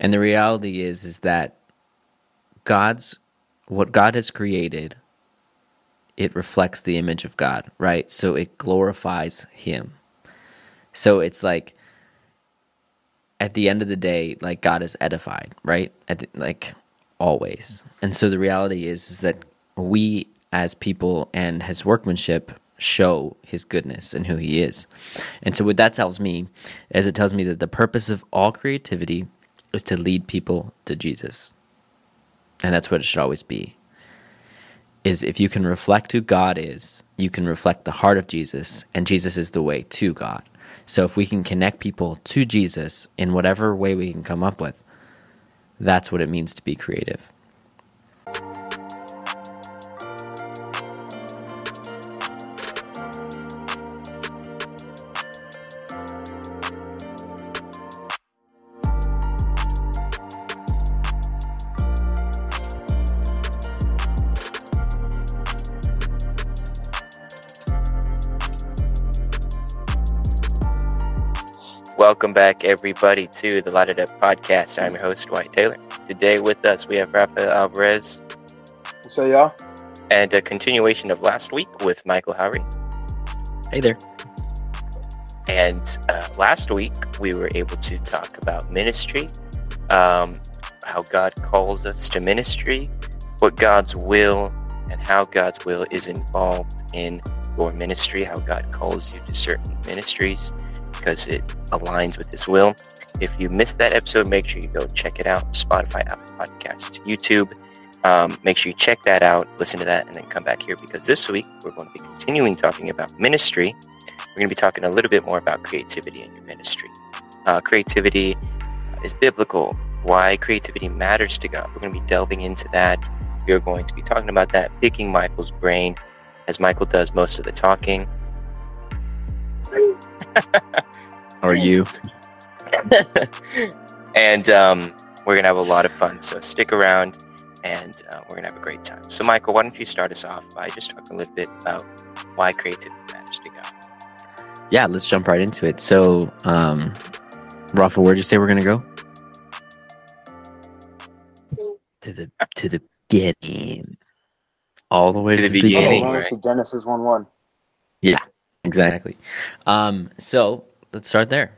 And the reality is is that God's what God has created it reflects the image of God, right? So it glorifies him. So it's like at the end of the day, like God is edified, right? The, like always. And so the reality is is that we as people and his workmanship show his goodness and who he is. And so what that tells me is it tells me that the purpose of all creativity is to lead people to Jesus. And that's what it should always be. Is if you can reflect who God is, you can reflect the heart of Jesus, and Jesus is the way to God. So if we can connect people to Jesus in whatever way we can come up with, that's what it means to be creative. Welcome back, everybody, to the Light It Up podcast. I'm your host, Wyatt Taylor. Today with us, we have Rafael Alvarez. So, y'all? And a continuation of last week with Michael Hauri. Hey there. And uh, last week, we were able to talk about ministry, um, how God calls us to ministry, what God's will and how God's will is involved in your ministry, how God calls you to certain ministries because it aligns with His will. If you missed that episode, make sure you go check it out. Spotify, Apple Podcast, YouTube. Um, make sure you check that out, listen to that, and then come back here because this week we're going to be continuing talking about ministry. We're going to be talking a little bit more about creativity in your ministry. Uh, creativity is biblical. Why creativity matters to God. We're going to be delving into that. We're going to be talking about that, picking Michael's brain as Michael does most of the talking. or you. and um, we're going to have a lot of fun. So stick around and uh, we're going to have a great time. So, Michael, why don't you start us off by just talking a little bit about why creativity matters to God? Yeah, let's jump right into it. So, um, Rafa, where'd you say we're going to go? To the to the beginning, all the way to, To the, the beginning. beginning. Going to Genesis 1 1. Yeah, exactly. Um, so let's start there.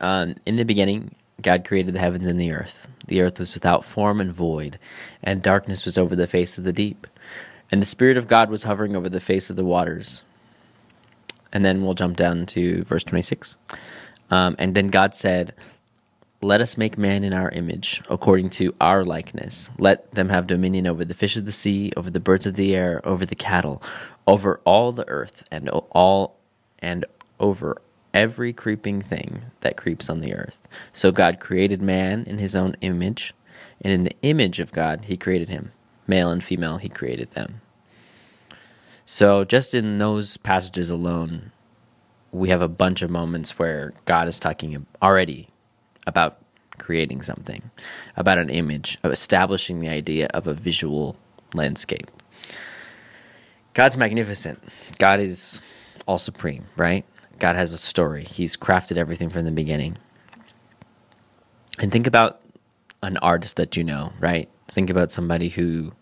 Um, in the beginning, God created the heavens and the earth. The earth was without form and void, and darkness was over the face of the deep. And the Spirit of God was hovering over the face of the waters. And then we'll jump down to verse 26. Um, and then God said, Let us make man in our image, according to our likeness. Let them have dominion over the fish of the sea, over the birds of the air, over the cattle, over all the earth, and all and over every creeping thing that creeps on the earth. So God created man in his own image, and in the image of God he created him. Male and female he created them. So just in those passages alone, we have a bunch of moments where God is talking already about creating something, about an image, of establishing the idea of a visual landscape. God's magnificent. God is all supreme, right? God has a story. He's crafted everything from the beginning. And think about an artist that you know, right? Think about somebody who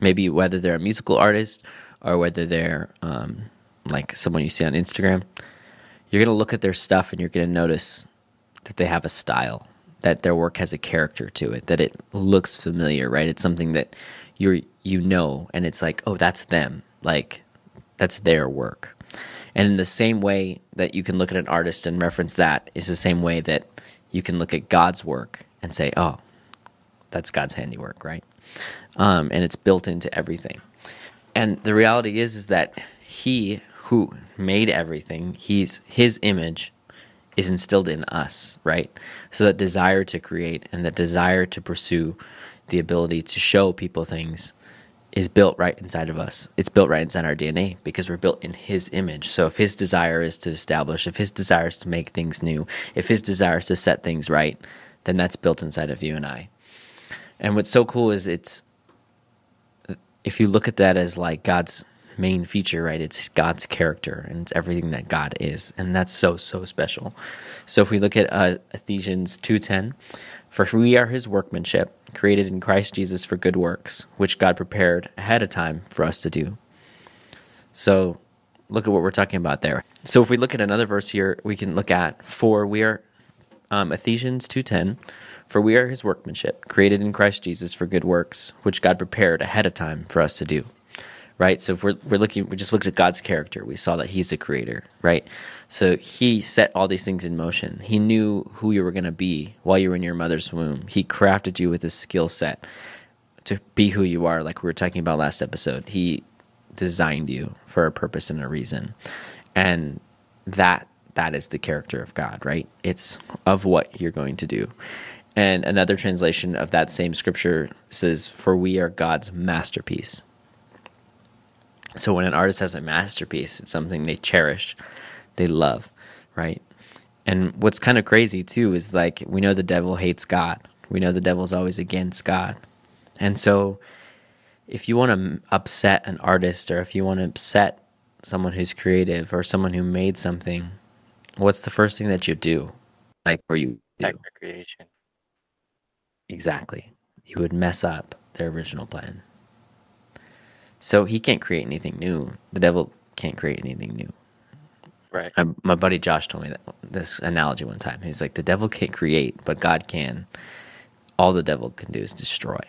maybe whether they're a musical artist or whether they're um, like someone you see on Instagram, you're going to look at their stuff and you're going to notice that they have a style, that their work has a character to it, that it looks familiar, right? It's something that you're you know and it's like, "Oh, that's them." Like that's their work. And in the same way that you can look at an artist and reference that is the same way that you can look at God's work and say, "Oh, that's God's handiwork," right? Um, and it's built into everything. And the reality is, is that He who made everything, He's His image is instilled in us, right? So that desire to create and that desire to pursue the ability to show people things is built right inside of us. It's built right inside our DNA because we're built in His image. So if His desire is to establish, if His desire is to make things new, if His desire is to set things right, then that's built inside of you and I. And what's so cool is it's if you look at that as like God's main feature, right? It's God's character and it's everything that God is, and that's so so special. So if we look at uh, Ephesians two ten, for we are His workmanship, created in Christ Jesus for good works, which God prepared ahead of time for us to do. So look at what we're talking about there. So if we look at another verse here, we can look at for we are um, Ephesians two ten. For we are his workmanship, created in Christ Jesus for good works, which God prepared ahead of time for us to do. Right? So if we're, we're looking, we just looked at God's character. We saw that he's a creator, right? So he set all these things in motion. He knew who you were going to be while you were in your mother's womb. He crafted you with his skill set to be who you are, like we were talking about last episode. He designed you for a purpose and a reason. And that that is the character of God, right? It's of what you're going to do. And another translation of that same scripture says, For we are God's masterpiece. So when an artist has a masterpiece, it's something they cherish, they love, right? And what's kind of crazy too is like we know the devil hates God. We know the devil's always against God. And so if you want to upset an artist or if you want to upset someone who's creative or someone who made something, what's the first thing that you do? Like where you creation. Exactly. You would mess up their original plan. So he can't create anything new. The devil can't create anything new. Right. My, my buddy Josh told me that this analogy one time. He's like, the devil can't create, but God can. All the devil can do is destroy.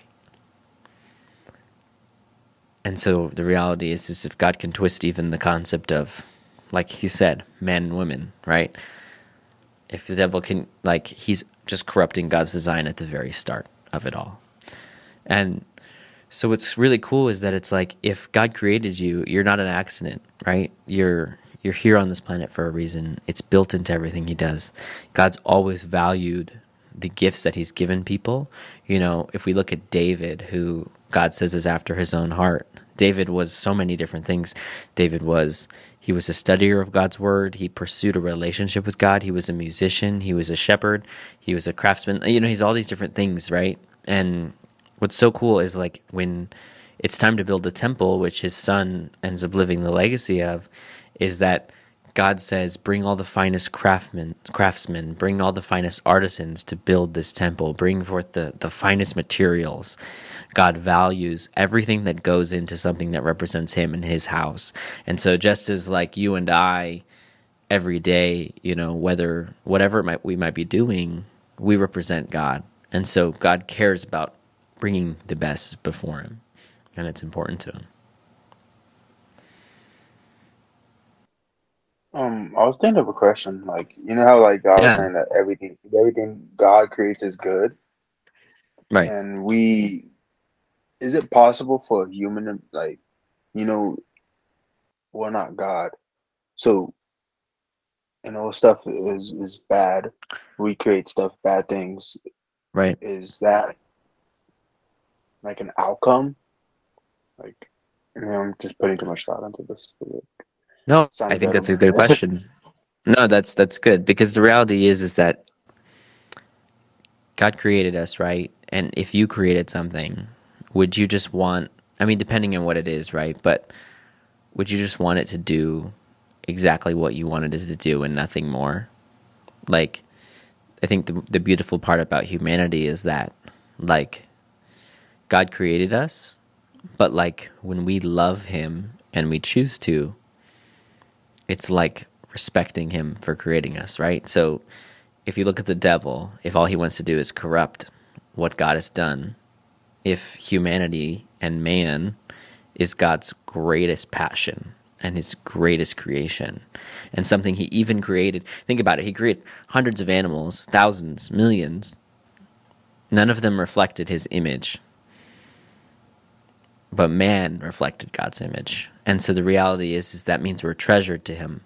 And so the reality is, is if God can twist even the concept of, like he said, man and women, right? If the devil can, like, he's just corrupting God's design at the very start of it all. And so what's really cool is that it's like if God created you, you're not an accident, right? You're you're here on this planet for a reason. It's built into everything he does. God's always valued the gifts that he's given people. You know, if we look at David, who God says is after his own heart. David was so many different things. David was he was a studier of God's word. He pursued a relationship with God. He was a musician. He was a shepherd. He was a craftsman. You know, he's all these different things, right? And what's so cool is like when it's time to build the temple, which his son ends up living the legacy of, is that God says, "Bring all the finest craftsmen, craftsmen, bring all the finest artisans to build this temple. Bring forth the the finest materials." God values everything that goes into something that represents Him and His house, and so just as like you and I, every day, you know, whether whatever might, we might be doing, we represent God, and so God cares about bringing the best before Him, and it's important to Him. Um, I was thinking of a question. Like, you know how like God Yeah. was saying that everything, everything God creates is good, Right. and we, is it possible for a human to like, you know, well, not God, so, you know, stuff is is bad. We create stuff, bad things. Right. Is that like an outcome? Like, you know, I'm just putting too much thought into this. No, Sounds I think that's a good question. no, that's that's good because the reality is is that God created us, right? And if you created something, would you just want I mean depending on what it is, right? But would you just want it to do exactly what you wanted it to do and nothing more? Like I think the the beautiful part about humanity is that like God created us, but like when we love him and we choose to, it's like respecting him for creating us, right? So if you look at the devil, if all he wants to do is corrupt what God has done, if humanity and man is God's greatest passion and his greatest creation and something he even created, think about it, he created hundreds of animals, thousands, millions. None of them reflected his image. But man reflected God's image. And so the reality is is that means we're treasured to him.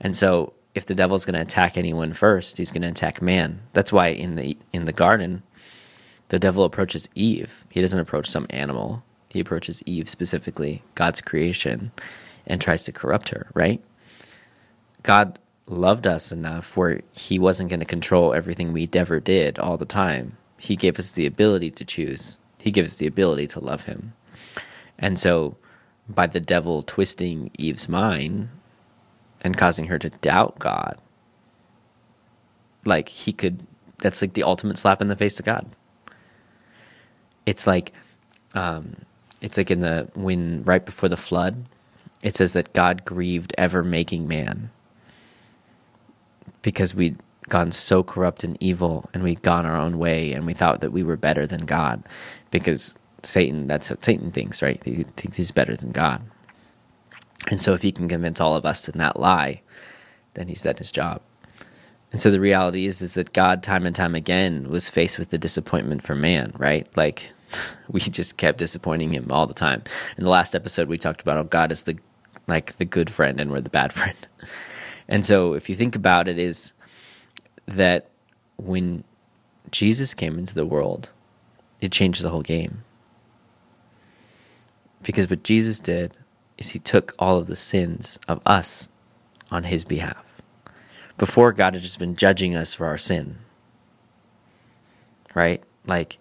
And so if the devil's going to attack anyone first, he's going to attack man. That's why in the in the garden the devil approaches Eve. He doesn't approach some animal. He approaches Eve specifically, God's creation, and tries to corrupt her, right? God loved us enough where he wasn't going to control everything we ever did all the time. He gave us the ability to choose. He gave us the ability to love him. And so by the devil twisting Eve's mind and causing her to doubt God, like he could, that's like the ultimate slap in the face to God. It's like, um, it's like in the when right before the flood, it says that God grieved ever making man because we'd gone so corrupt and evil and we'd gone our own way and we thought that we were better than God because Satan, that's what Satan thinks, right? He thinks he's better than God. And so if he can convince all of us in that lie, then he's done his job. And so the reality is is that God time and time again was faced with the disappointment for man, right? Like we just kept disappointing him all the time. In the last episode we talked about how God is the like the good friend and we're the bad friend. And so if you think about it is that when Jesus came into the world, it changed the whole game. Because what Jesus did is he took all of the sins of us on his behalf. Before, God had just been judging us for our sin. Right? Like,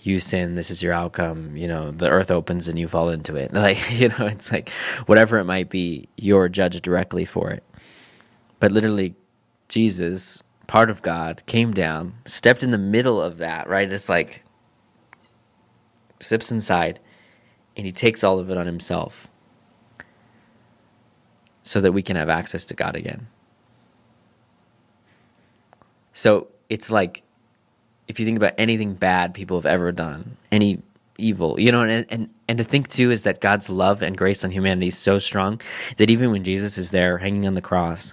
you sin, this is your outcome. You know, the earth opens and you fall into it. Like, you know, it's like whatever it might be, you're judged directly for it. But literally, Jesus, part of God, came down, stepped in the middle of that, right? It's like, steps inside, and he takes all of it on himself so that we can have access to God again. So it's like if you think about anything bad people have ever done, any evil, you know, and, and, and to think too is that God's love and grace on humanity is so strong that even when Jesus is there hanging on the cross,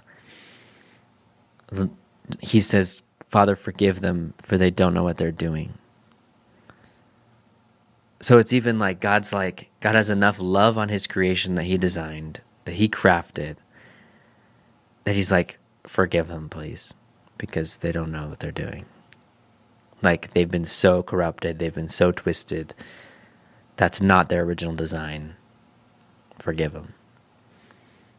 he says, Father, forgive them, for they don't know what they're doing. So it's even like God's like, God has enough love on his creation that he designed that he crafted that he's like, forgive them, please, because they don't know what they're doing. Like they've been so corrupted, they've been so twisted. That's not their original design. Forgive them.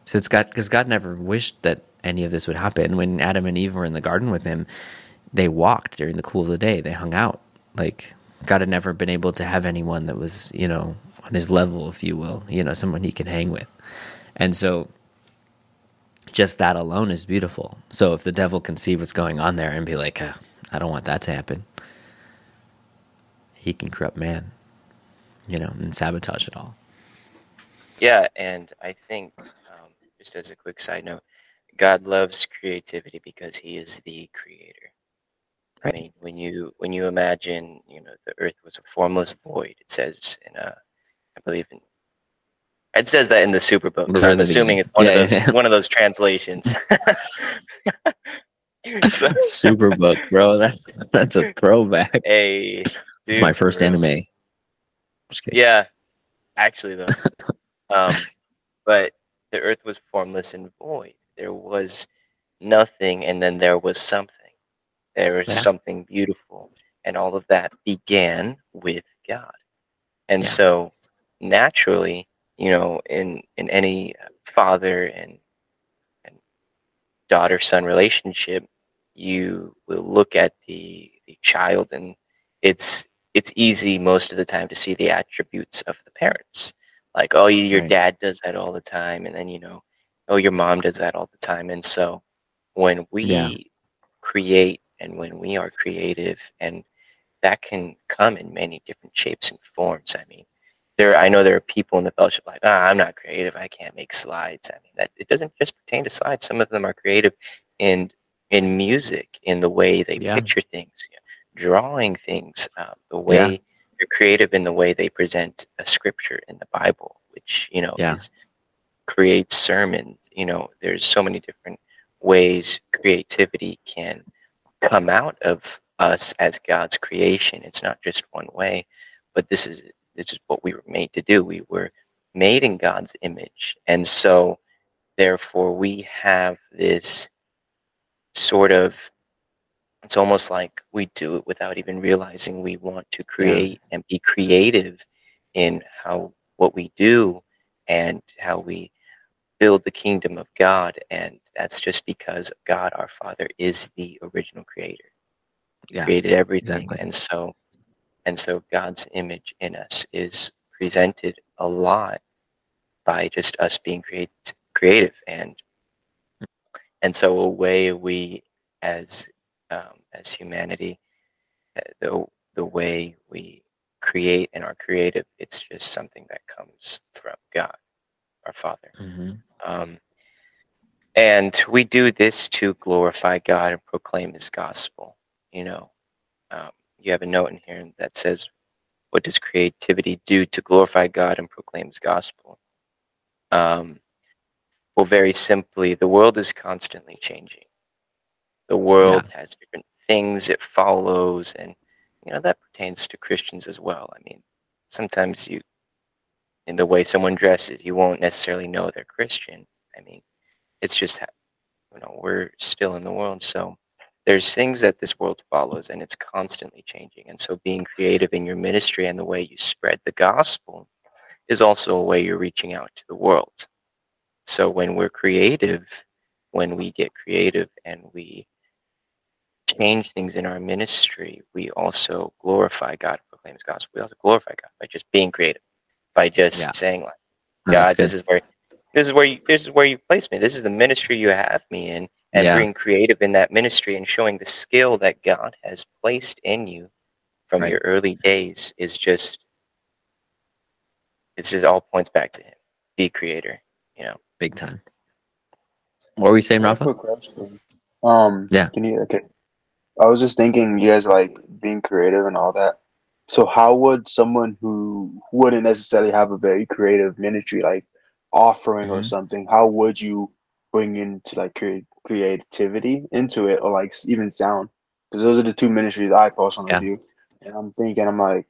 So it's got because God never wished that any of this would happen. When Adam and Eve were in the garden with him, they walked during the cool of the day. They hung out. Like God had never been able to have anyone that was, you know, on his level, if you will, you know, someone he could hang with. And so just that alone is beautiful. So if the devil can see what's going on there and be like, I don't want that to happen, he can corrupt man, you know, and sabotage it all. Yeah, and I think, um, just as a quick side note, God loves creativity because He is the creator. Right. I mean, when you when you imagine, you know, the earth was a formless void. It says in a, I believe in it says that in the Superbook, so I'm assuming it's one yeah, of those yeah. one of those translations. so, Superbook, bro. That's that's a throwback. Hey, it's my first bro. anime. Yeah, actually though. um, but the Earth was formless and void. There was nothing, and then there was something. There was yeah. something beautiful, and all of that began with God. And so, naturally, you know, in in any father and and daughter son relationship, you will look at the the child and it's it's easy most of the time to see the attributes of the parents. Like, oh, your right. dad does that all the time, and then you know, oh, your mom does that all the time, and so when we yeah. create and when we are creative and that can come in many different shapes and forms. I mean, there I know there are people in the fellowship like, ah, I'm not creative. I can't make slides. I mean, that it doesn't just pertain to slides. Some of them are creative in in music, in the way they yeah. picture things, you know, drawing things, uh, the way yeah. they're creative in the way they present a scripture in the Bible, which you know yeah. is, creates sermons. You know, there's so many different ways creativity can come out of us as God's creation. It's not just one way, but this is this is what we were made to do. We were made in God's image. And so, therefore, we have this sort of, it's almost like we do it without even realizing we want to create yeah. and be creative in how, what we do and how we build the kingdom of God. And that's just because God, our Father, is the original creator. He yeah, created everything. Exactly. And so, and so God's image in us is presented a lot by just us being create, creative and and so a way we as um, as humanity uh, the the way we create and are creative it's just something that comes from god our father. Mm-hmm. um, and we do this to glorify god and proclaim his gospel you know. Um, you have a note in here that says what does creativity do to glorify god and proclaim his gospel? Um, well very simply the world is constantly changing. The world has different things it follows and you know that pertains to christians as well. I mean sometimes you in the way someone dresses you won't necessarily know they're christian. I mean it's just you know we're still in the world. So there's things that this world follows and it's constantly changing. And so being creative in your ministry and the way you spread the gospel is also a way you're reaching out to the world. So when we're creative when we get creative and we change things in our ministry we also glorify god and proclaim his gospel. We also glorify god by just being creative by just Yeah. saying like No, God, this is where this is where you this is where you place me. This is the ministry you have me in, and Yeah. being creative in that ministry and showing the skill that God has placed in you from Right. your early days is just it's just all points back to him, the creator. You know. big time. What were you saying, I Rafa? Um, Yeah. Can you? Okay. I was just thinking, you guys like being creative and all that. So, how would someone who wouldn't necessarily have a very creative ministry, like offering or Mhm. something, how would you bring into like cre- creativity into it, or like even sound? Because those are the two ministries I personally Yeah. do, and I'm thinking, I'm like,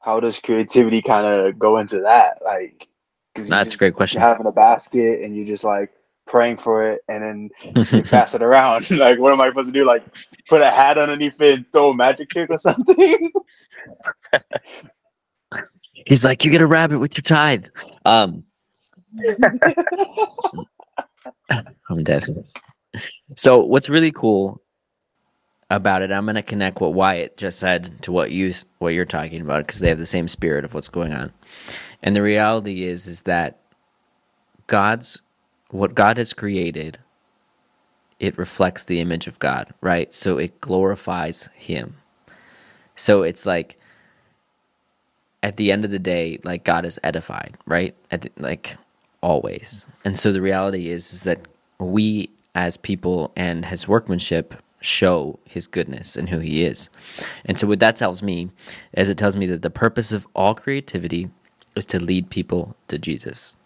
how does creativity kind of go into that? Like, That's a great question. You're having a basket and you're just like praying for it, and then pass it around. like, what am I supposed to do? Like, put a hat underneath it and throw a magic trick or something? He's like, you get a rabbit with your tithe. Um, I'm dead. So what's really cool about it, I'm going to connect what Wyatt just said to what you what you're talking about because they have the same spirit of what's going on. And the reality is is that God's what God has created it reflects the image of God, right? So it glorifies him. So it's like at the end of the day, like God is edified, right? The, like always. And so the reality is, is that we as people and his workmanship show his goodness and who he is. And so what that tells me is it tells me that the purpose of all creativity is to lead people to Jesus.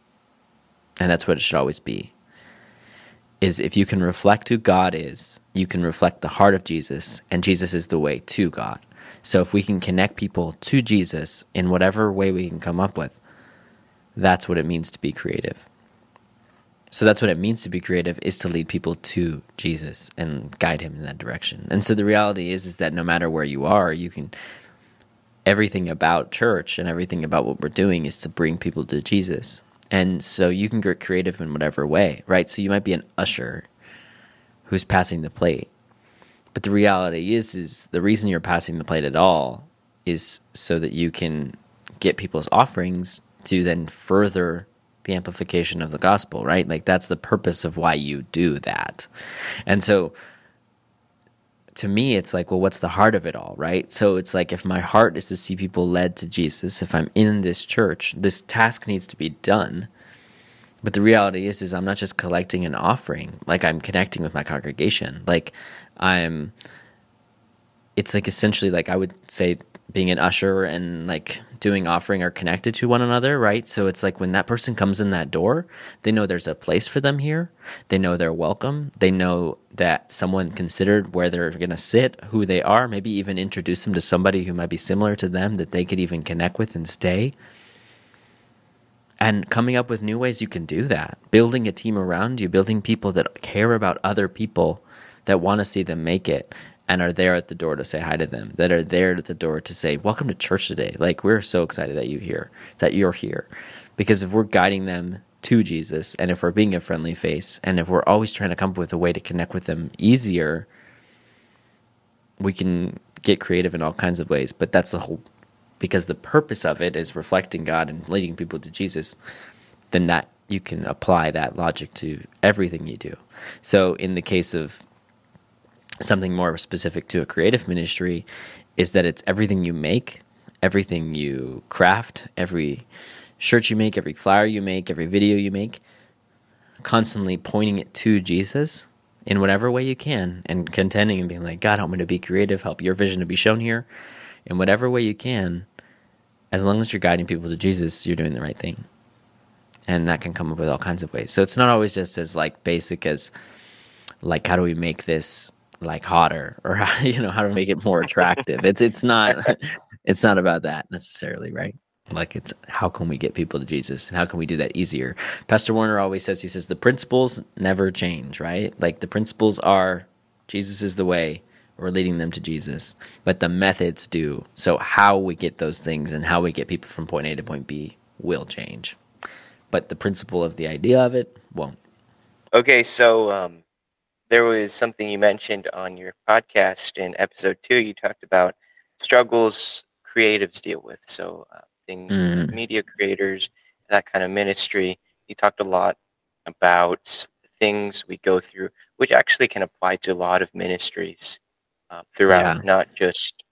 And that's what it should always be. Is if you can reflect who God is, you can reflect the heart of Jesus, and Jesus is the way to God. So if we can connect people to Jesus in whatever way we can come up with, that's what it means to be creative. So that's what it means to be creative is to lead people to Jesus and guide him in that direction. And so the reality is is that no matter where you are, you can everything about church and everything about what we're doing is to bring people to Jesus. And so you can get creative in whatever way, right? So you might be an usher who's passing the plate. But the reality is is the reason you're passing the plate at all is so that you can get people's offerings to then further the amplification of the gospel, right? Like that's the purpose of why you do that. And so to me it's like well what's the heart of it all right? So it's like if my heart is to see people led to jesus if i'm in this church this task needs to be done. But the reality is is i'm not just collecting an offering. Like i'm connecting with my congregation. Like i'm it's like essentially like i would say being an usher and like doing offering are connected to one another, right? So it's like when that person comes in that door, they know there's a place for them here. They know they're welcome. They know that someone considered where they're going to sit, who they are, maybe even introduce them to somebody who might be similar to them that they could even connect with and stay. And coming up with new ways you can do that. Building a team around you, building people that care about other people that want to see them make it and are there at the door to say hi to them, that are there at the door to say, Welcome to church today. Like, we're so excited that you're here, that you're here. Because if we're guiding them to Jesus, and if we're being a friendly face, and if we're always trying to come up with a way to connect with them easier, we can get creative in all kinds of ways. But that's the whole because the purpose of it is reflecting God and leading people to Jesus, then that you can apply that logic to everything you do. So in the case of something more specific to a creative ministry is that it's everything you make, everything you craft, every shirt you make, every flyer you make, every video you make, constantly pointing it to Jesus in whatever way you can and contending and being like, God, help me to be creative, help your vision to be shown here in whatever way you can. As long as you're guiding people to Jesus, you're doing the right thing. And that can come up with all kinds of ways. So it's not always just as like basic as like how do we make this like hotter or how, you know how to make it more attractive. it's it's not it's not about that necessarily, right? Like it's how can we get people to Jesus and how can we do that easier? Pastor Warner always says he says the principles never change, right? Like the principles are Jesus is the way, we're leading them to Jesus, but the methods do. So how we get those things and how we get people from point A to point B will change. But the principle of the idea of it won't. Okay, so um, there was something you mentioned on your podcast in episode two. You talked about struggles creatives deal with. So uh, things, Mhm. media creators, that kind of ministry. You talked a lot about things we go through, which actually can apply to a lot of ministries uh, throughout, Yeah. not just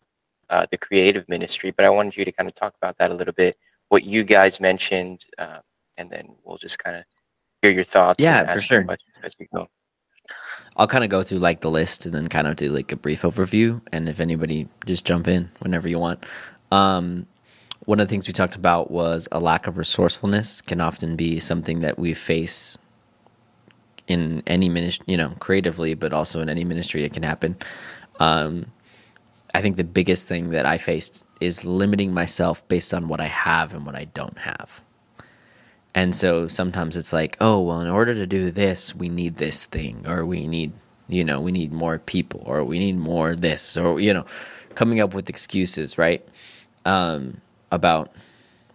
uh, the creative ministry. But I wanted you to kind of talk about that a little bit, what you guys mentioned, uh, and then we'll just kind of hear your thoughts. Yeah, for sure. As we go. I'll kind of go through like the list and then kind of do like a brief overview. And if anybody just jump in whenever you want. Um, one of the things we talked about was a lack of resourcefulness can often be something that we face in any ministry, you know, creatively, but also in any ministry it can happen. Um, I think the biggest thing that I faced is limiting myself based on what I have and what I don't have. And so sometimes it's like, oh, well, in order to do this, we need this thing, or we need, you know, we need more people, or we need more this, or, you know, coming up with excuses, right? Um, about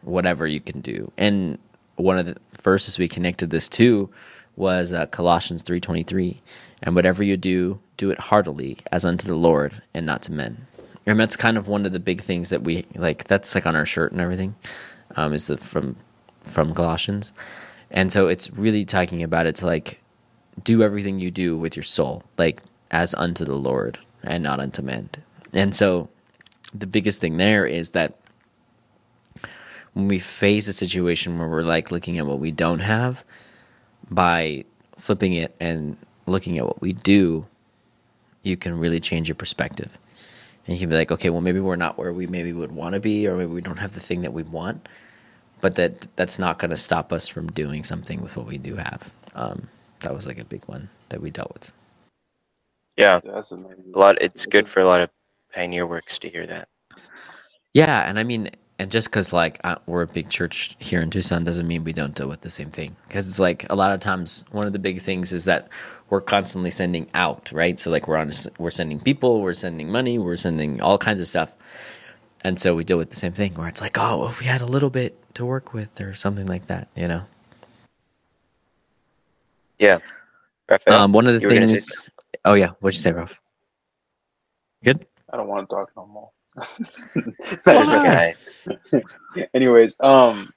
whatever you can do. And one of the verses we connected this to was uh, Colossians 3.23. And whatever you do, do it heartily as unto the Lord and not to men. And that's kind of one of the big things that we like. That's like on our shirt and everything. Um, is the from from Colossians, and so it's really talking about it's like do everything you do with your soul, like as unto the Lord and not unto men. And so the biggest thing there is that when we face a situation where we're like looking at what we don't have, by flipping it and looking at what we do, you can really change your perspective. And you can be like, okay, well, maybe we're not where we maybe would want to be, or maybe we don't have the thing that we want, but that that's not going to stop us from doing something with what we do have. Um, that was like a big one that we dealt with. Yeah, That's amazing. a lot. It's good for a lot of pioneer works to hear that. Yeah, and I mean, and just because like uh, we're a big church here in Tucson doesn't mean we don't deal with the same thing. Because it's like a lot of times one of the big things is that we're constantly sending out, right? So like we're on, we're sending people, we're sending money, we're sending all kinds of stuff, and so we deal with the same thing where it's like, oh, if we had a little bit to work with or something like that, you know. Yeah, Rafael, Um, one of the you say things. Oh yeah, what'd you say, Ralph? Good. I don't want to talk no more. there's my guy. Anyways, um,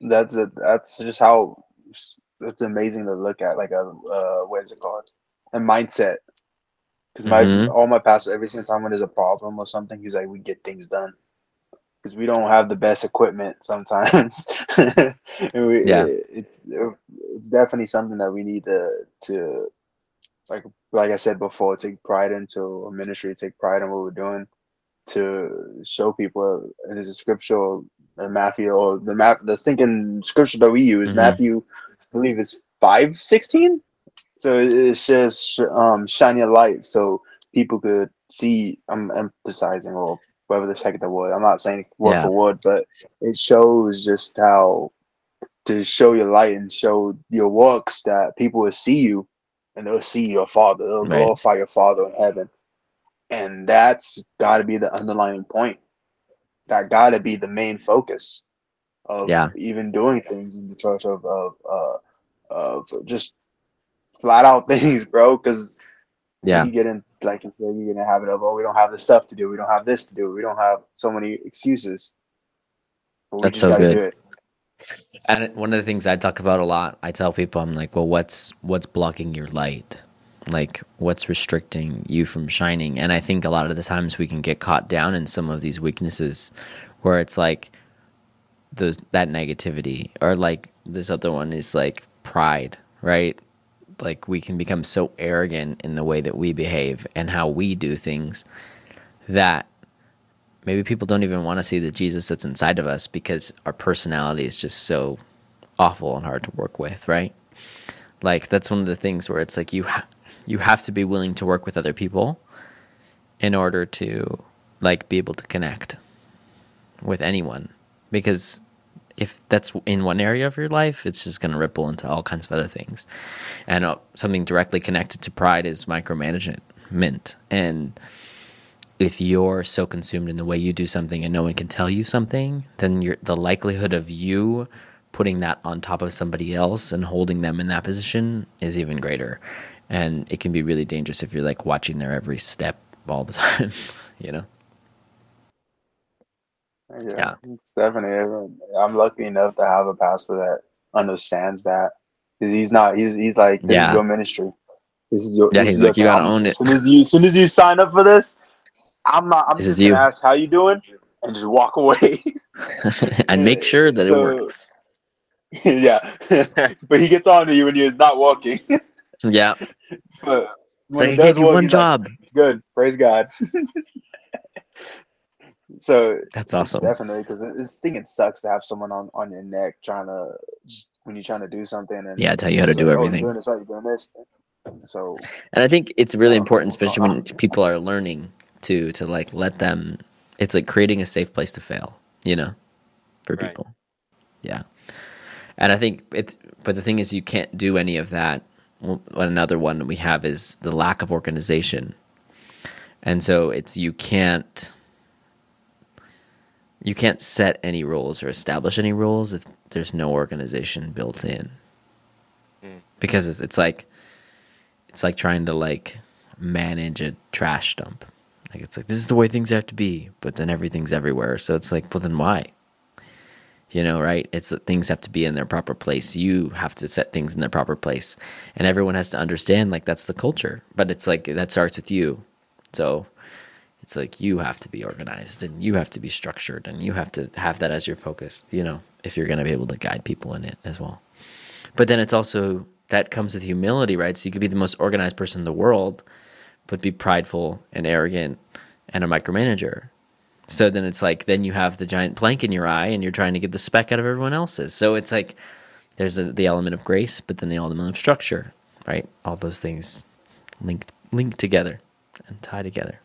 that's it. That's just how it's amazing to look at. Like a uh, what is it called? A mindset. Because my Mhm. all my pastors, every single time when there's a problem or something, he's like, "We get things done." Because we don't have the best equipment sometimes. and we, Yeah. it's it's definitely something that we need to to like like I said before, take pride into a ministry, take pride in what we're doing to show people and it is a scriptural uh, Matthew or the map the stinking scripture that we use, Mhm. Matthew I believe it's five sixteen. So it- it's just um shine your light so people could see I'm emphasizing or whatever the heck the word. I'm not saying word Yeah. for word, but it shows just how to show your light and show your works that people will see you and they'll see your father. They'll Right. glorify your father in heaven. And that's gotta be the underlying point. That gotta be the main focus of Yeah. even doing things in the church of of uh of just flat out things, bro. Because Yeah. you get in like you said, you get in a habit of oh we don't have the stuff to do, we don't have this to do, we don't have so many excuses. But we That's so good. do it. And one of the things I talk about a lot, I tell people, I'm like, well, what's what's blocking your light? Like, what's restricting you from shining? And I think a lot of the times we can get caught down in some of these weaknesses, where it's like those that negativity, or like this other one is like pride, right? Like we can become so arrogant in the way that we behave and how we do things that maybe people don't even want to see the Jesus that's inside of us because our personality is just so awful and hard to work with, right? Like that's one of the things where it's like you ha- you have to be willing to work with other people in order to like be able to connect with anyone because if that's in one area of your life, it's just going to ripple into all kinds of other things. And uh, something directly connected to pride is micromanagement. And if you're so consumed in the way you do something and no one can tell you something, then the likelihood of you putting that on top of somebody else and holding them in that position is even greater. And it can be really dangerous if you're like watching their every step all the time, you know? Yeah, Yeah. it's definitely. I'm lucky enough to have a pastor that understands that. He's not. He's he's like, this Yeah. is your ministry. This is your. Yeah, he's like, you gotta own it. As soon as you, soon as you sign up for this, I'm not. I'm This just gonna you. ask how you doing and just walk away. and make sure that it works. yeah, but he gets on to you when he is not walking. Yeah. but like, he gave you one like, job. it's good. Praise God. So That's awesome. definitely because this thing it sucks to have someone on, on your neck trying to just when you're trying to do something and Yeah, tell you how to do like, oh, everything. You're doing this, oh, you're doing this. So And I think it's really Um, important, especially when uh, people are learning to to like let them. It's like creating a safe place to fail, you know, for Right. people. Yeah, and I think it's. But the thing is, you can't do any of that. Well, another one we have is the lack of organization, and so it's you can't. You can't set any rules or establish any rules if there's no organization built in. Mm. Because it's, it's like it's like trying to like manage a trash dump. Like it's like this is the way things have to be, but then everything's everywhere. So it's like, well, then why? You know, right? It's that things have to be in their proper place. You have to set things in their proper place, and everyone has to understand like that's the culture. But it's like that starts with you. So it's like you have to be organized and you have to be structured and you have to have that as your focus. You know, if you're going to be able to guide people in it as well. But then it's also that comes with humility, right? So you could be the most organized person in the world, but be prideful and arrogant and a micromanager. So then it's like then you have the giant plank in your eye and you're trying to get the speck out of everyone else's. So it's like there's a, the element of grace, but then the element of structure, right? All those things linked linked together and tie together.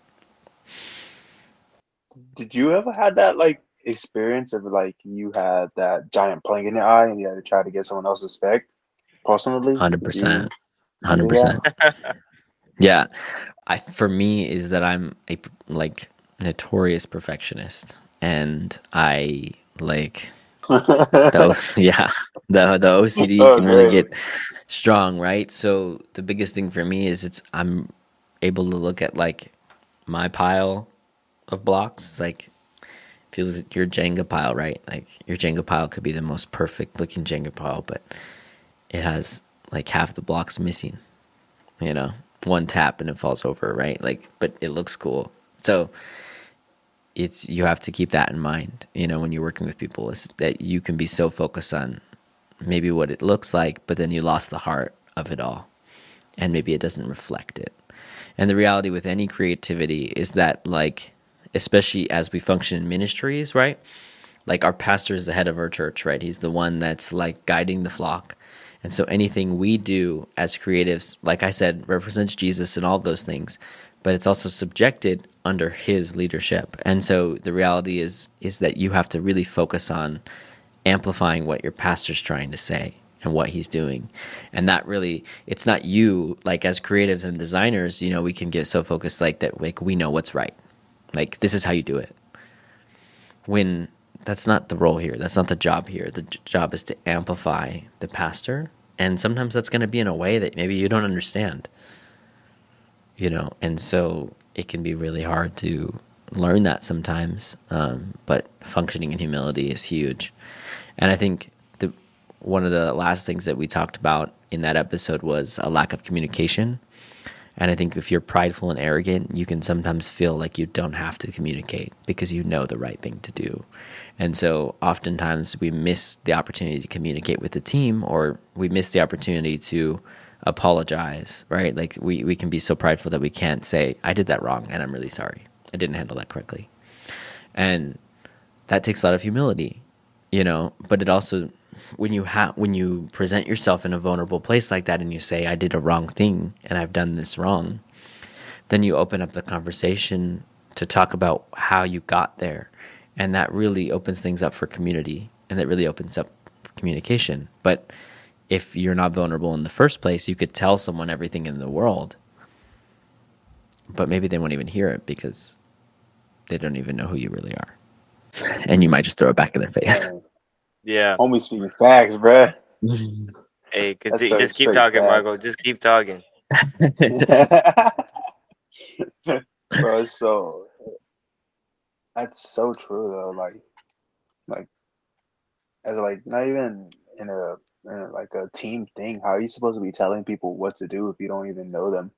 Did you ever had that like experience of like you had that giant plank in your eye and you had to try to get someone else's spec personally? Hundred percent. hundred percent. Yeah, I for me is that I'm a like notorious perfectionist, and I like the, yeah the the OCD Oh, can really get strong, right? So the biggest thing for me is it's I'm able to look at like my pile of blocks. It's like feels like your Jenga pile, right? Like your Jenga pile could be the most perfect looking Jenga pile, but it has like half the blocks missing. You know, one tap and it falls over, right? Like, but it looks cool. So it's you have to keep that in mind. You know, when you're working with people, is that you can be so focused on maybe what it looks like, but then you lost the heart of it all, and maybe it doesn't reflect it. And the reality with any creativity is that, like, especially as we function in ministries, right? Like, our pastor is the head of our church, right? He's the one that's like guiding the flock. And so anything we do as creatives, like I said, represents Jesus and all those things, but it's also subjected under his leadership. And so the reality is is that you have to really focus on amplifying what your pastor's trying to say and what he's doing. And that really it's not you like as creatives and designers, you know, we can get so focused like that like we know what's right. Like this is how you do it. When that's not the role here. That's not the job here. The j- job is to amplify the pastor, and sometimes that's going to be in a way that maybe you don't understand. You know, and so it can be really hard to learn that sometimes. Um, but functioning in humility is huge, and I think the one of the last things that we talked about in that episode was a lack of communication. And I think if you're prideful and arrogant, you can sometimes feel like you don't have to communicate because you know the right thing to do. And so oftentimes we miss the opportunity to communicate with the team or we miss the opportunity to apologize, right? Like we, we can be so prideful that we can't say, I did that wrong and I'm really sorry. I didn't handle that correctly. And that takes a lot of humility, you know, but it also when you have when you present yourself in a vulnerable place like that and you say I did a wrong thing and I've done this wrong, then you open up the conversation to talk about how you got there. And that really opens things up for community and that really opens up communication. But if you're not vulnerable in the first place, you could tell someone everything in the world, but maybe they won't even hear it because they don't even know who you really are. And you might just throw it back in their face. Yeah. Homie speaking facts, bruh. Hey, so just keep talking, Marco. facts. Just keep talking. Bro, so that's so true though. Like, like as like not even in a, in a like a team thing. How are you supposed to be telling people what to do if you don't even know them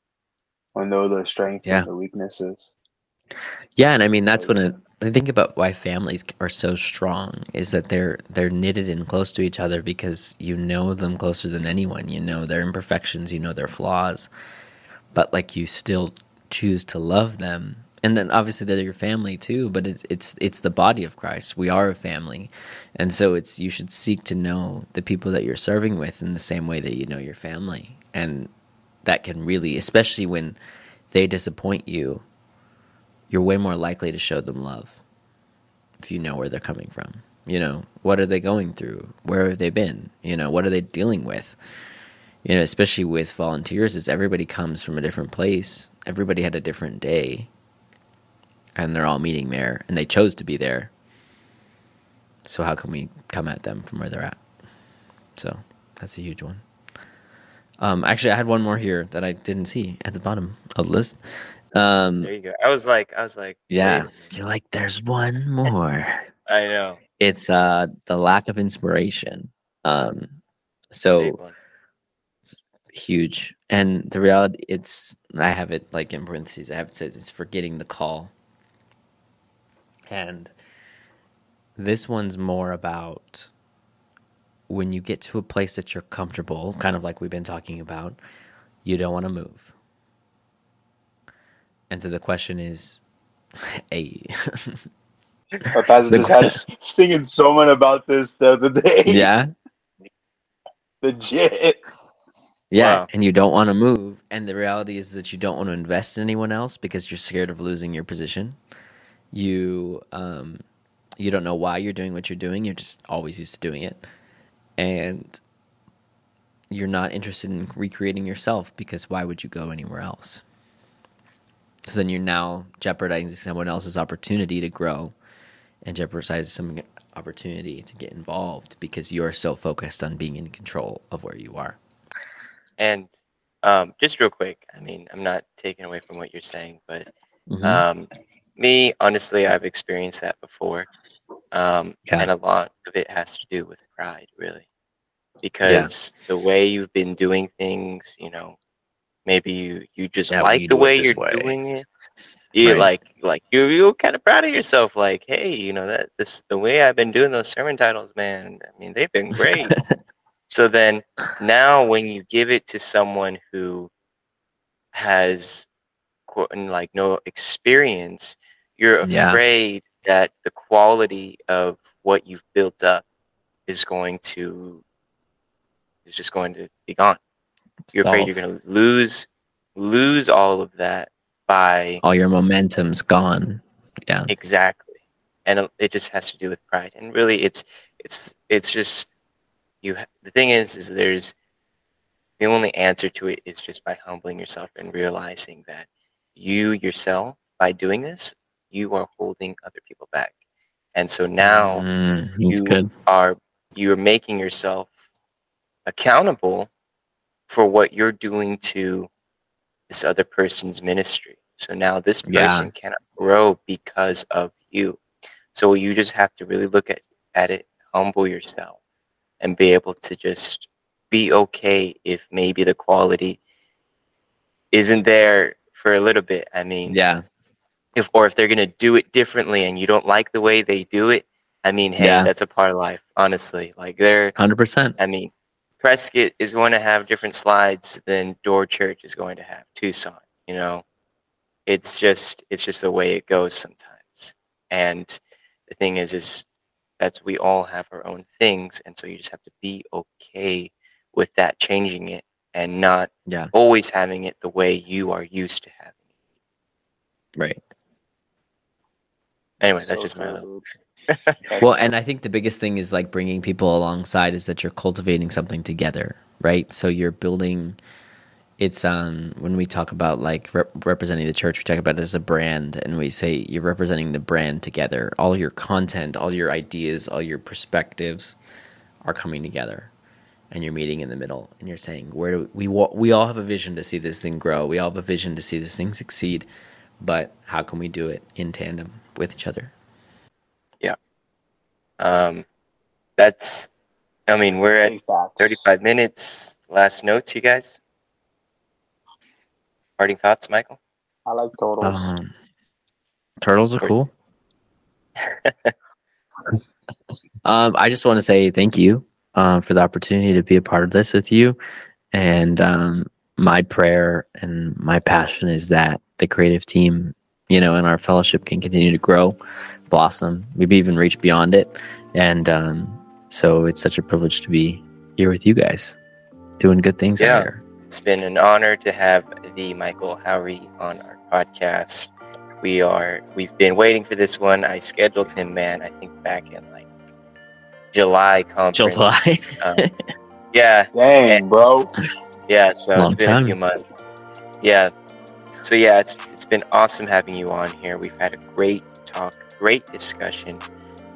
or know their strengths Yeah. and their weaknesses? Yeah, and I mean that's when I think about why families are so strong is that they're they're knitted in close to each other because you know them closer than anyone. You know their imperfections, you know their flaws, but like you still choose to love them. And then obviously they're your family too, but it's it's it's the body of Christ. We are a family. And so it's you should seek to know the people that you're serving with in the same way that you know your family. And that can really especially when they disappoint you, you're way more likely to show them love if you know where they're coming from. You know, what are they going through? Where have they been? You know, what are they dealing with? You know, especially with volunteers, is everybody comes from a different place. Everybody had a different day, and they're all meeting there, and they chose to be there. So how can we come at them from where they're at? So that's a huge one. Um, actually, I had one more here that I didn't see at the bottom of the list. Um, There you go. I was like, I was like, yeah, you're like, there's one more. I know. It's uh the lack of inspiration. Um, so huge, and the reality, it's I have it like in parentheses. I have it says it's forgetting the call, and this one's more about when you get to a place that you're comfortable, kind of like we've been talking about. You don't want to move, and so the question is, a Our pastor The just had us singing someone about this the other day. yeah. Legit. Yeah, Wow. and you don't want to move, and the reality is that you don't want to invest in anyone else because you're scared of losing your position. You um, you don't know why you're doing what you're doing. You're just always used to doing it, and you're not interested in recreating yourself because why would you go anywhere else? So then you're now jeopardizing someone else's opportunity to grow, and jeopardizing some opportunity to get involved because you're so focused on being in control of where you are. And um, just real quick, I mean, I'm not taking away from what you're saying, but Mhm. um, me, honestly, I've experienced that before. Um, Yeah. And a lot of it has to do with pride, really. Because the way you've been doing things, you know, maybe you, you just Yeah, like we the way you're way. doing it. You Right. like like you you're kind of proud of yourself, like, hey, you know, that this the way I've been doing those sermon titles, man, I mean, they've been great. So then now when you give it to someone who has like no experience, you're Yeah. afraid that the quality of what you've built up is going to is just going to be gone. You're afraid you're going to lose lose all of that by all your momentum's gone. Yeah. exactly and it- it just has to do with pride and really it's it's it's just you the thing is is there's the only answer to it is just by humbling yourself and realizing that you yourself by doing this you are holding other people back and so now Mm, you good. are you're making yourself accountable for what you're doing to this other person's ministry So now this Yeah. person cannot grow because of you. So you just have to really look at, at it, humble yourself, and be able to just be okay if maybe the quality isn't there for a little bit. I mean, Yeah. if or if they're gonna do it differently and you don't like the way they do it, I mean, hey, Yeah. that's a part of life, honestly. Like they're Hundred percent. I mean, Prescott is going to have different slides than Door Church is going to have Tucson. You know, it's just it's just the way it goes sometimes. And the thing is, is that's we all have our own things, and so you just have to be okay with that changing it and not Yeah. always having it the way you are used to having it. Right. Anyway, that's So just my little. Well, and I think the biggest thing is like bringing people alongside is that you're cultivating something together, right? So you're building. It's um when we talk about like rep- representing the church, we talk about it as a brand, and we say you're representing the brand together. All your content, all your ideas, all your perspectives are coming together, and you're meeting in the middle, and you're saying where do we we all have a vision to see this thing grow. We all have a vision to see this thing succeed, but how can we do it in tandem with each other? Um, that's. I mean, we're at 35 minutes. Last notes, you guys? Parting thoughts, Michael? I like turtles. Um, turtles are cool. um, I just want to say thank you um, for the opportunity to be a part of this with you. And um, my prayer and my passion is that the creative team, you know, and our fellowship can continue to grow, blossom, maybe even reach beyond it. And um, so it's such a privilege to be here with you guys, doing good things Yeah. out there. It's been an honor to have the Michael Hauri on our podcast. We are we've been waiting for this one. I scheduled him, man. I think back in like July conference. July. Um, yeah, Dang, bro. yeah. So Long it's been time. a few months. Yeah. So yeah, it's it's been awesome having you on here. We've had a great talk, great discussion.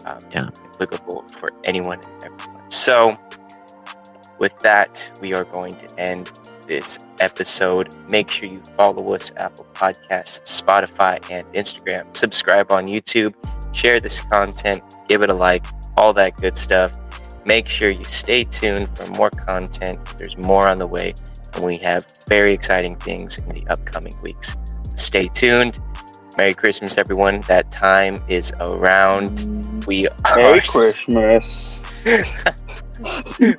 Um, Yeah. Applicable for anyone and everyone. So with that, we are going to end this episode. Make sure you follow us Apple Podcasts, Spotify, and Instagram. Subscribe on YouTube. Share this content. Give it a like. All that good stuff. Make sure you stay tuned for more content. There's more on the way, and we have very exciting things in the upcoming weeks. Stay tuned. Merry Christmas, everyone. That time is around. We are Merry Christmas.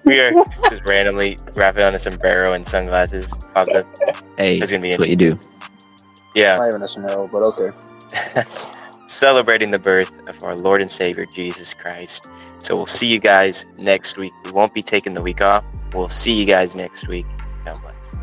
we are just randomly wrapping on a sombrero and sunglasses. Pops up. Hey, That's gonna be that's what you do. Yeah. Not even a sombrero, but okay. Celebrating the birth of our Lord and Savior Jesus Christ. So we'll see you guys next week. We won't be taking the week off. We'll see you guys next week. God bless.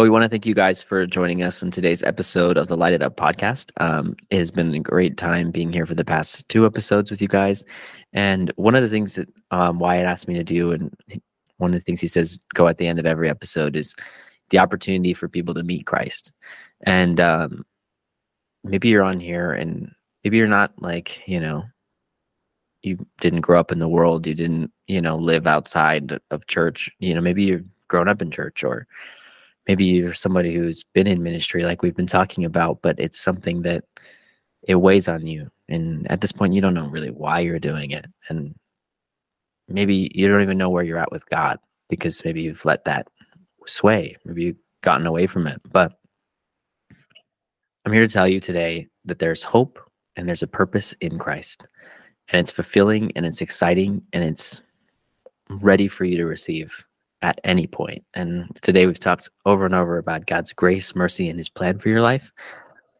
Well, we want to thank you guys for joining us in today's episode of the Light It Up podcast. Um, it has been a great time being here for the past two episodes with you guys. And one of the things that um, Wyatt asked me to do, and one of the things he says go at the end of every episode, is the opportunity for people to meet Christ. And um, maybe you're on here and maybe you're not like, you know, you didn't grow up in the world, you didn't, you know, live outside of church. You know, maybe you've grown up in church or maybe you're somebody who's been in ministry like we've been talking about but it's something that it weighs on you. And at this point you don't know really why you're doing it. And maybe you don't even know where you're at with god because maybe you've let that sway. Maybe you've gotten away from it. But i'm here to tell you today that there's hope and there's a purpose in christ. And it's fulfilling and it's exciting and it's ready for you to receive at any point. And today we've talked over and over about God's grace, mercy, and his plan for your life.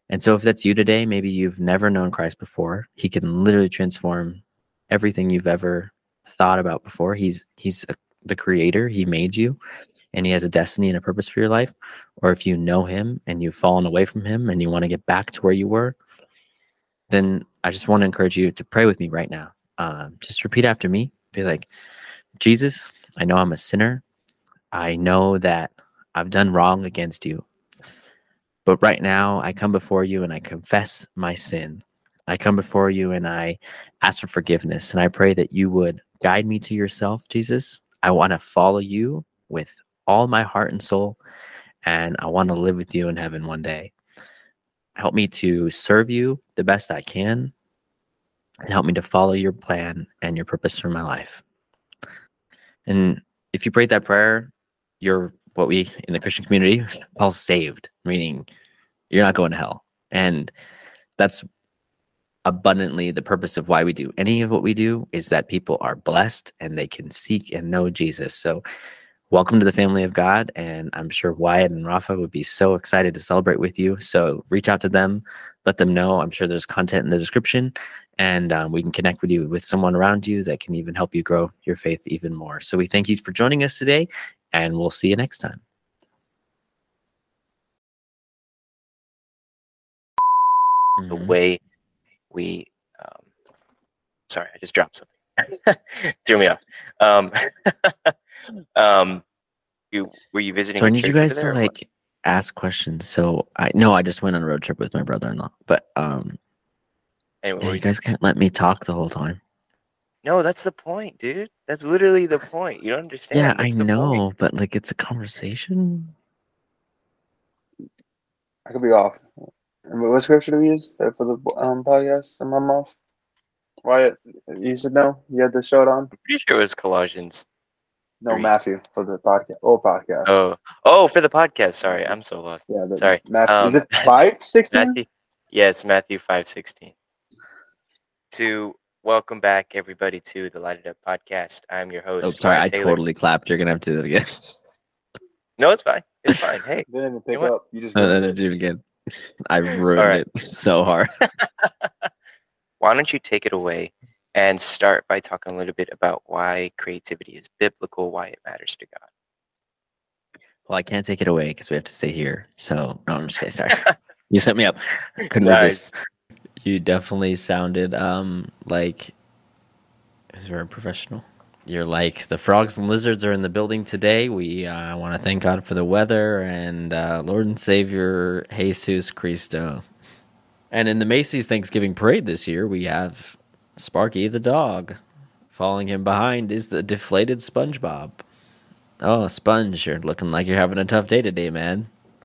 And so if that's you today, maybe you've never known Christ before, he can literally transform everything you've ever thought about before. He's he's a, the creator, he made you, and he has a destiny and a purpose for your life. Or if you know him and you've fallen away from him and you want to get back to where you were, then I just want to encourage you to pray with me right now. Um, just repeat after me. Be like, Jesus, I know I'm a sinner. I know that I've done wrong against you. But right now, I come before you and I confess my sin. I come before you and I ask for forgiveness. And I pray that you would guide me to yourself, Jesus. I want to follow you with all my heart and soul. And I want to live with you in heaven one day. Help me to serve you the best I can and help me to follow your plan and your purpose for my life. And if you prayed that prayer, you're what we in the Christian community call saved, meaning you're not going to hell. And that's abundantly the purpose of why we do any of what we do is that people are blessed and they can seek and know Jesus. So welcome to the family of God. And I'm sure Wyatt and Rafa would be so excited to celebrate with you. So reach out to them, let them know. I'm sure there's content in the description, and um, we can connect with you with someone around you that can even help you grow your faith even more. So we thank you for joining us today, and we'll see you next time. The Mhm. way we, um, sorry, I just dropped something. Threw me off. Um, um, you were you visiting? So I need you guys to like ask questions. So I no, I just went on a road trip with my brother-in-law, but um, Anyway, you- guys can't let me talk the whole time. No, that's the point, dude. That's literally the point. You don't understand. Yeah, I That's the point. know, but like it's a conversation. I could be off. What scripture do we use uh, for the um, podcast in my mouth? Why you said no? You had the show it on? I'm pretty sure it was Colossians. No, Three. Matthew for the podcast. Oh, podcast. Oh, oh, for the podcast. Sorry, I'm so lost. yeah. The, sorry. Matthew. Um, is it five sixteen? Matthew, yes, Matthew five sixteen. To welcome back everybody to the Light It Up podcast. I'm your oh, host. Oh, sorry, I Taylor. totally clapped. You're gonna have to do it again. No, it's fine. It's fine. Hey, Didn't even You pick know up. You just. no, no, no, do it again. I ruined right. it so hard. why don't you take it away and start by talking a little bit about why creativity is biblical, why it matters to God. Well, I can't take it away because we have to stay here. So no, I'm just kidding. Sorry, you set me up. Couldn't Nice. resist. You definitely sounded um like it was very professional. You're like the frogs and lizards are in the building today. We uh, want to thank God for the weather and uh, Lord and Savior Jesus Cristo. And in the Macy's Thanksgiving parade this year, we have Sparky the dog. Following him behind is the deflated SpongeBob. Oh, Sponge, you're looking like you're having a tough day today, man.